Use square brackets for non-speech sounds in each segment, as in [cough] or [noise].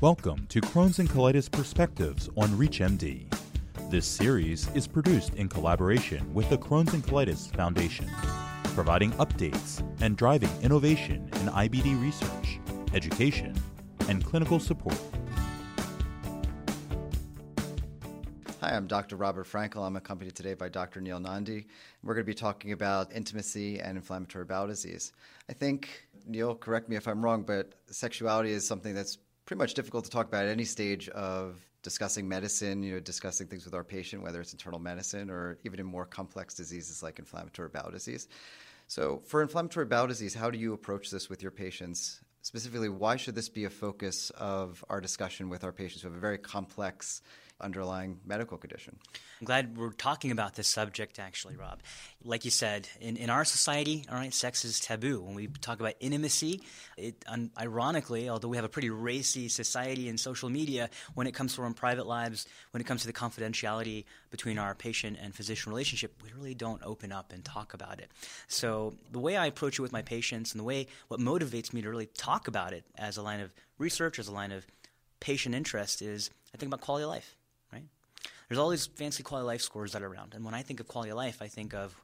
Welcome to Crohn's and Colitis Perspectives on ReachMD. This series is produced in collaboration with the Crohn's and Colitis Foundation, providing updates and driving innovation in IBD research, education, and clinical support. Hi, I'm Dr. Robert Frankel. I'm accompanied today by Dr. Neil Nandi. We're going to be talking about intimacy and inflammatory bowel disease. I think, Neil, correct me if I'm wrong, but sexuality is something that's pretty much difficult to talk about at any stage of discussing medicine, you know, discussing things with our patient, whether it's internal medicine or even in more complex diseases like inflammatory bowel disease. So, for inflammatory bowel disease, how do you approach this with your patients? Specifically, why should this be a focus of our discussion with our patients who have a very complex underlying medical condition. I'm glad we're talking about this subject, actually, Rob. Like you said, in, in our society, all right, sex is taboo. When we talk about intimacy, it, un, ironically, although we have a pretty racy society and social media, when it comes to our own private lives, when it comes to the confidentiality between our patient and physician relationship, we really don't open up and talk about it. So the way I approach it with my patients and the way what motivates me to really talk about it as a line of research, as a line of patient interest is I think about quality of life there's all these fancy quality life scores that are around. And when I think of quality of life, I think of,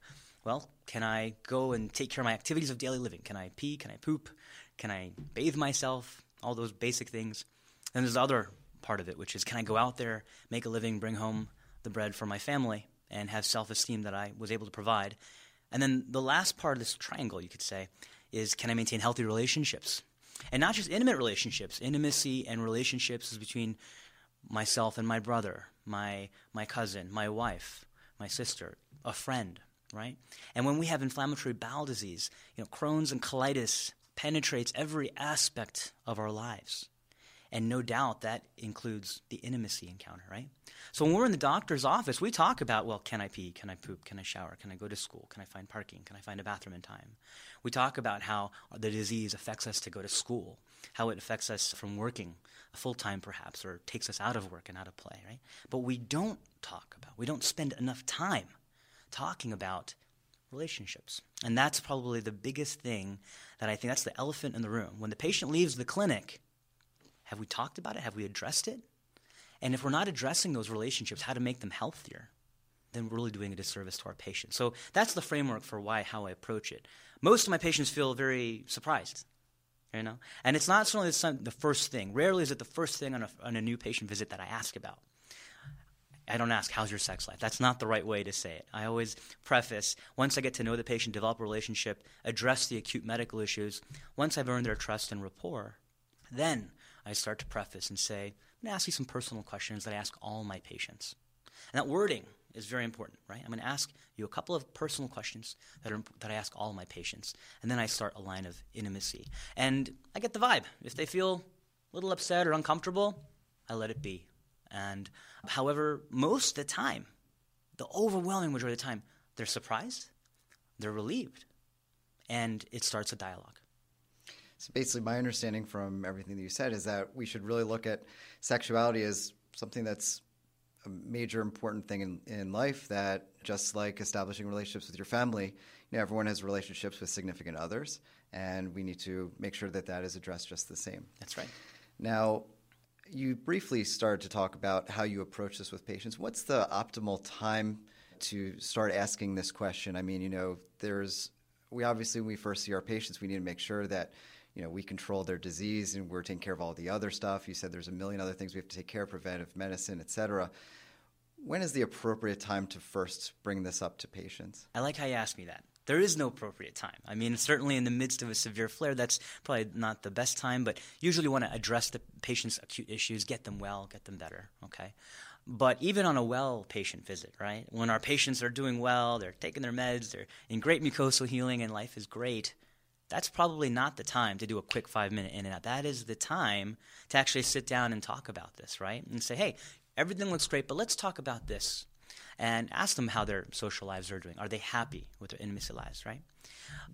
well, can I go and take care of my activities of daily living? Can I pee? Can I poop? Can I bathe myself? All those basic things. And there's the other part of it, which is can I go out there, make a living, bring home the bread for my family, and have self esteem that I was able to provide? And then the last part of this triangle, you could say, is can I maintain healthy relationships? And not just intimate relationships. Intimacy and relationships is between myself and my brother, my, my cousin, my wife, my sister, a friend, right? And when we have inflammatory bowel disease, you know, Crohn's and colitis penetrates every aspect of our lives. And no doubt that includes the intimacy encounter, right? So when we're in the doctor's office, we talk about, well, can I pee? Can I poop? Can I shower? Can I go to school? Can I find parking? Can I find a bathroom in time? We talk about how the disease affects us to go to school, how it affects us from working full time perhaps, or takes us out of work and out of play, right? But we don't talk about, we don't spend enough time talking about relationships. And that's probably the biggest thing that I think that's the elephant in the room. When the patient leaves the clinic, have we talked about it? Have we addressed it? And if we're not addressing those relationships, how to make them healthier, then we're really doing a disservice to our patients. So that's the framework for why how I approach it. Most of my patients feel very surprised you know? And it's not certainly the first thing. Rarely is it the first thing on a, on a new patient visit that I ask about. I don't ask, how's your sex life? That's not the right way to say it. I always preface, once I get to know the patient, develop a relationship, address the acute medical issues, once I've earned their trust and rapport, then I start to preface and say, I'm going to ask you some personal questions that I ask all my patients. And that wording is very important, right? I'm going to ask you a couple of personal questions that, are, that I ask all my patients, and then I start a line of intimacy. And I get the vibe. If they feel a little upset or uncomfortable, I let it be. And however, most of the time, the overwhelming majority of the time, they're surprised, they're relieved, and it starts a dialogue. So basically, my understanding from everything that you said is that we should really look at sexuality as something that's a major important thing in, in life that just like establishing relationships with your family, you know, everyone has relationships with significant others, and we need to make sure that that is addressed just the same. That's right. Now, you briefly started to talk about how you approach this with patients. What's the optimal time to start asking this question? I mean, you know, there's we obviously when we first see our patients, we need to make sure that you know we control their disease and we're taking care of all the other stuff. You said there's a million other things we have to take care of, preventive medicine, et cetera. When is the appropriate time to first bring this up to patients? I like how you asked me that. There is no appropriate time. I mean, certainly in the midst of a severe flare, that's probably not the best time, but usually you want to address the patient's acute issues, get them well, get them better, okay? But even on a well patient visit, right? When our patients are doing well, they're taking their meds, they're in great mucosal healing, and life is great, that's probably not the time to do a quick five minute in and out. That is the time to actually sit down and talk about this, right? And say, hey, everything looks great, but let's talk about this. And ask them how their social lives are doing. Are they happy with their intimacy lives, right?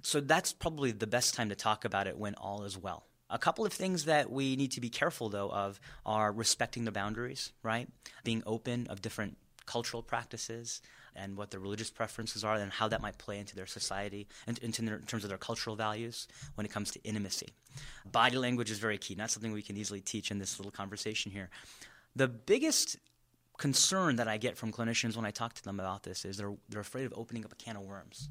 So that's probably the best time to talk about it when all is well. A couple of things that we need to be careful, though, of are respecting the boundaries, right? Being open of different cultural practices, and what their religious preferences are and how that might play into their society and into their, in terms of their cultural values when it comes to intimacy. Body language is very key, not something we can easily teach in this little conversation here. The biggest concern that I get from clinicians when I talk to them about this is they're, they're afraid of opening up a can of worms.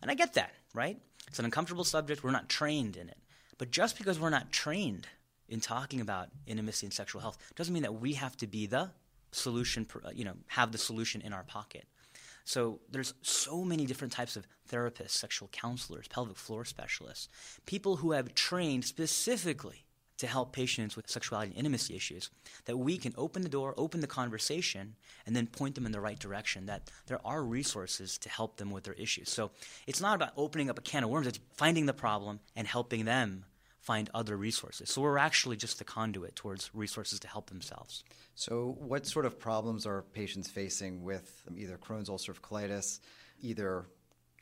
And I get that, right? It's an uncomfortable subject. We're not trained in it. But just because we're not trained in talking about intimacy and sexual health doesn't mean that we have to be the solution, you know, have the solution in our pocket. So there's so many different types of therapists, sexual counselors, pelvic floor specialists, people who have trained specifically to help patients with sexuality and intimacy issues that we can open the door, open the conversation, and then point them in the right direction. That there are resources to help them with their issues. So it's not about opening up a can of worms, it's finding the problem and helping them find other resources. So we're actually just the conduit towards resources to help themselves. So, what sort of problems are patients facing with either Crohn's ulcerative colitis, either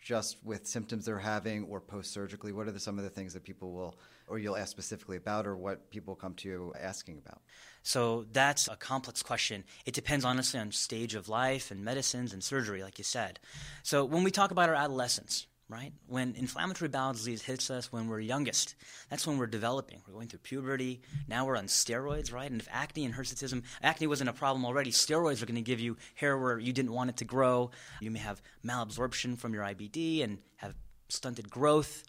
just with symptoms they're having or post surgically? What are the, some of the things that people will, or you'll ask specifically about, or what people come to you asking about? So that's a complex question. It depends honestly on stage of life and medicines and surgery, like you said. So when we talk about our adolescents, right? When inflammatory bowel disease hits us when we're youngest, that's when we're developing. We're going through puberty. Now we're on steroids, right? And if acne and hirsutism, acne wasn't a problem already, steroids are going to give you hair where you didn't want it to grow. You may have malabsorption from your IBD and have stunted growth.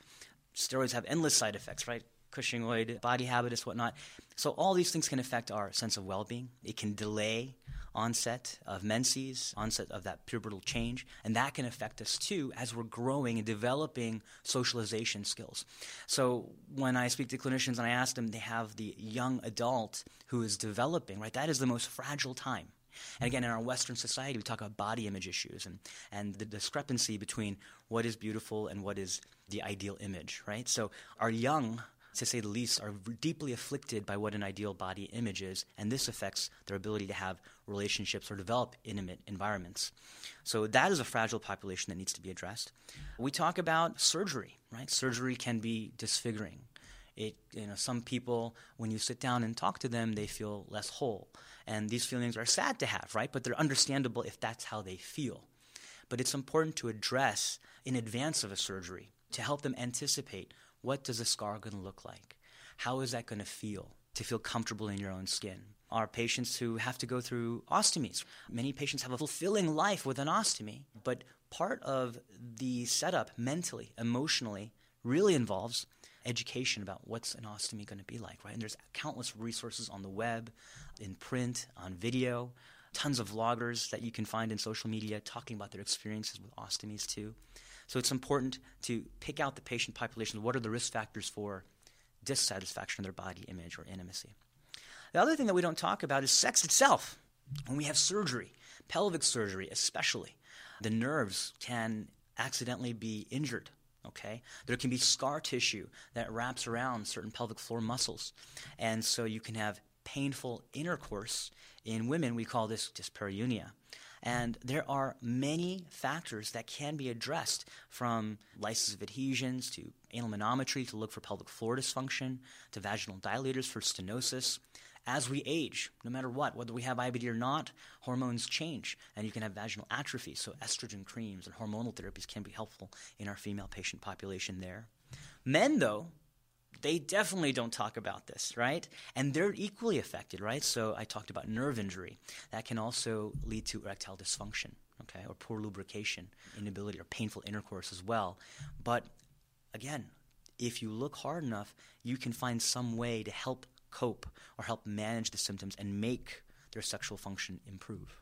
Steroids have endless side effects, right? Cushingoid, body habitus, whatnot. So all these things can affect our sense of well-being. It can delay onset of menses, onset of that pubertal change, and that can affect us too as we're growing and developing socialization skills. So when I speak to clinicians and I ask them, they have the young adult who is developing, right? That is the most fragile time. And again, in our Western society, we talk about body image issues and, and the discrepancy between what is beautiful and what is the ideal image, right? So our young to say the least, are deeply afflicted by what an ideal body image is, and this affects their ability to have relationships or develop intimate environments. So that is a fragile population that needs to be addressed. We talk about surgery, right? Surgery can be disfiguring. It, you know, some people, when you sit down and talk to them, they feel less whole. And these feelings are sad to have, right? But they're understandable if that's how they feel. But it's important to address in advance of a surgery to help them anticipate what does a scar going to look like? How is that going to feel to feel comfortable in your own skin? Are patients who have to go through ostomies. Many patients have a fulfilling life with an ostomy, but part of the setup mentally, emotionally, really involves education about what's an ostomy going to be like, right? And there's countless resources on the web, in print, on video, tons of vloggers that you can find in social media talking about their experiences with ostomies too. So it's important to pick out the patient population. What are the risk factors for dissatisfaction in their body image or intimacy? The other thing that we don't talk about is sex itself. When we have surgery, pelvic surgery especially, the nerves can accidentally be injured. Okay, there can be scar tissue that wraps around certain pelvic floor muscles, and so you can have painful intercourse. In women, we call this dyspareunia. And there are many factors that can be addressed from lysis of adhesions to anal manometry to look for pelvic floor dysfunction to vaginal dilators for stenosis. As we age, no matter what, whether we have IBD or not, hormones change and you can have vaginal atrophy. So, estrogen creams and hormonal therapies can be helpful in our female patient population there. Men, though, they definitely don't talk about this, right? And they're equally affected, right? So I talked about nerve injury. That can also lead to erectile dysfunction, okay, or poor lubrication, inability, or painful intercourse as well. But again, if you look hard enough, you can find some way to help cope or help manage the symptoms and make their sexual function improve.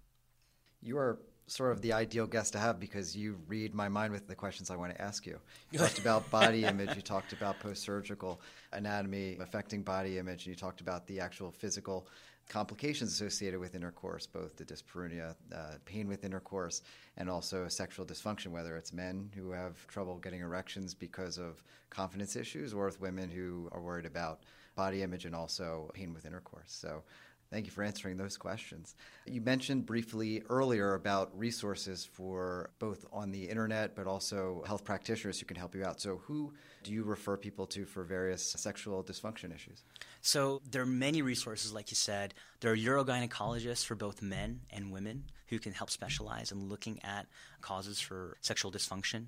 You are sort of the ideal guest to have because you read my mind with the questions I want to ask you. You [laughs] talked about body image, you talked about post surgical anatomy affecting body image, and you talked about the actual physical complications associated with intercourse, both the dyspareunia, uh, pain with intercourse, and also sexual dysfunction, whether it's men who have trouble getting erections because of confidence issues or with women who are worried about body image and also pain with intercourse. So Thank you for answering those questions. You mentioned briefly earlier about resources for both on the internet but also health practitioners who can help you out. So, who do you refer people to for various sexual dysfunction issues? So there are many resources, like you said. There are urogynecologists for both men and women who can help specialize in looking at causes for sexual dysfunction.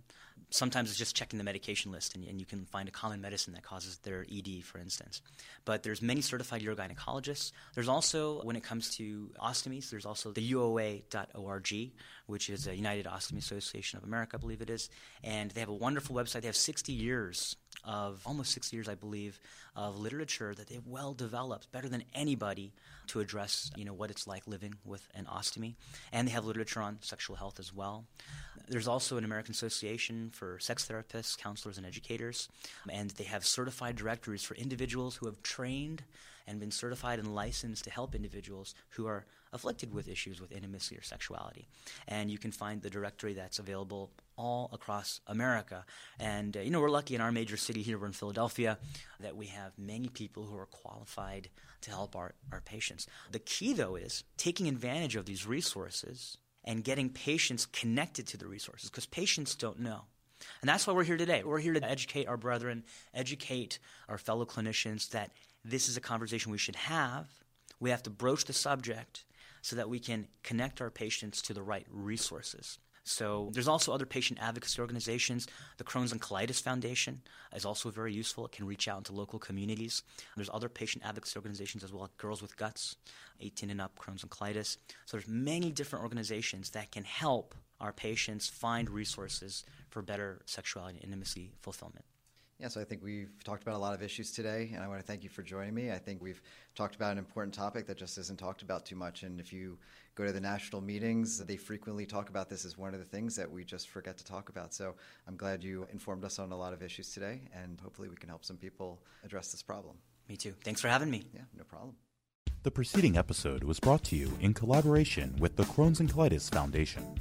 Sometimes it's just checking the medication list, and, and, you can find a common medicine that causes their ED, for instance. But there's many certified urogynecologists. There's also, when it comes to ostomies, there's also the UOA.org, which is a United Ostomy Association of America, I believe it is, and they have a wonderful website. They have 60 years of almost six years, I believe, of literature that they've well developed, better than anybody, to address you know what it's like living with an ostomy. And they have literature on sexual health as well. There's also an American Association for Sex Therapists, Counselors, and Educators, and they have certified directories for individuals who have trained and been certified and licensed to help individuals who are afflicted with issues with intimacy or sexuality. And you can find the directory that's available all across America. And, uh, you know, we're lucky in our major city here, we're in Philadelphia, that we have many people who are qualified to help our, our patients. The key, though, is taking advantage of these resources and getting patients connected to the resources because patients don't know. And that's why we're here today. We're here to educate our brethren, educate our fellow clinicians that this is a conversation we should have. We have to broach the subject so that we can connect our patients to the right resources. So there's also other patient advocacy organizations. The Crohn's and Colitis Foundation is also very useful. It can reach out into local communities. There's other patient advocacy organizations as well, like Girls with Guts, 18 and up, Crohn's and Colitis. So there's many different organizations that can help our patients find resources for better sexuality and intimacy fulfillment. Yeah, so I think we've talked about a lot of issues today, and I want to thank you for joining me. I think we've talked about an important topic that just isn't talked about too much. And if you go to the national meetings, they frequently talk about this as one of the things that we just forget to talk about. So I'm glad you informed us on a lot of issues today, and hopefully we can help some people address this problem. Me too. Thanks for having me. Yeah, no problem. The preceding episode was brought to you in collaboration with the Crohn's and Colitis Foundation.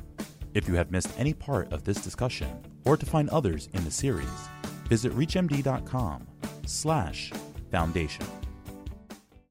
If you have missed any part of this discussion, or to find others in the series, visit reachmd.com slash foundation.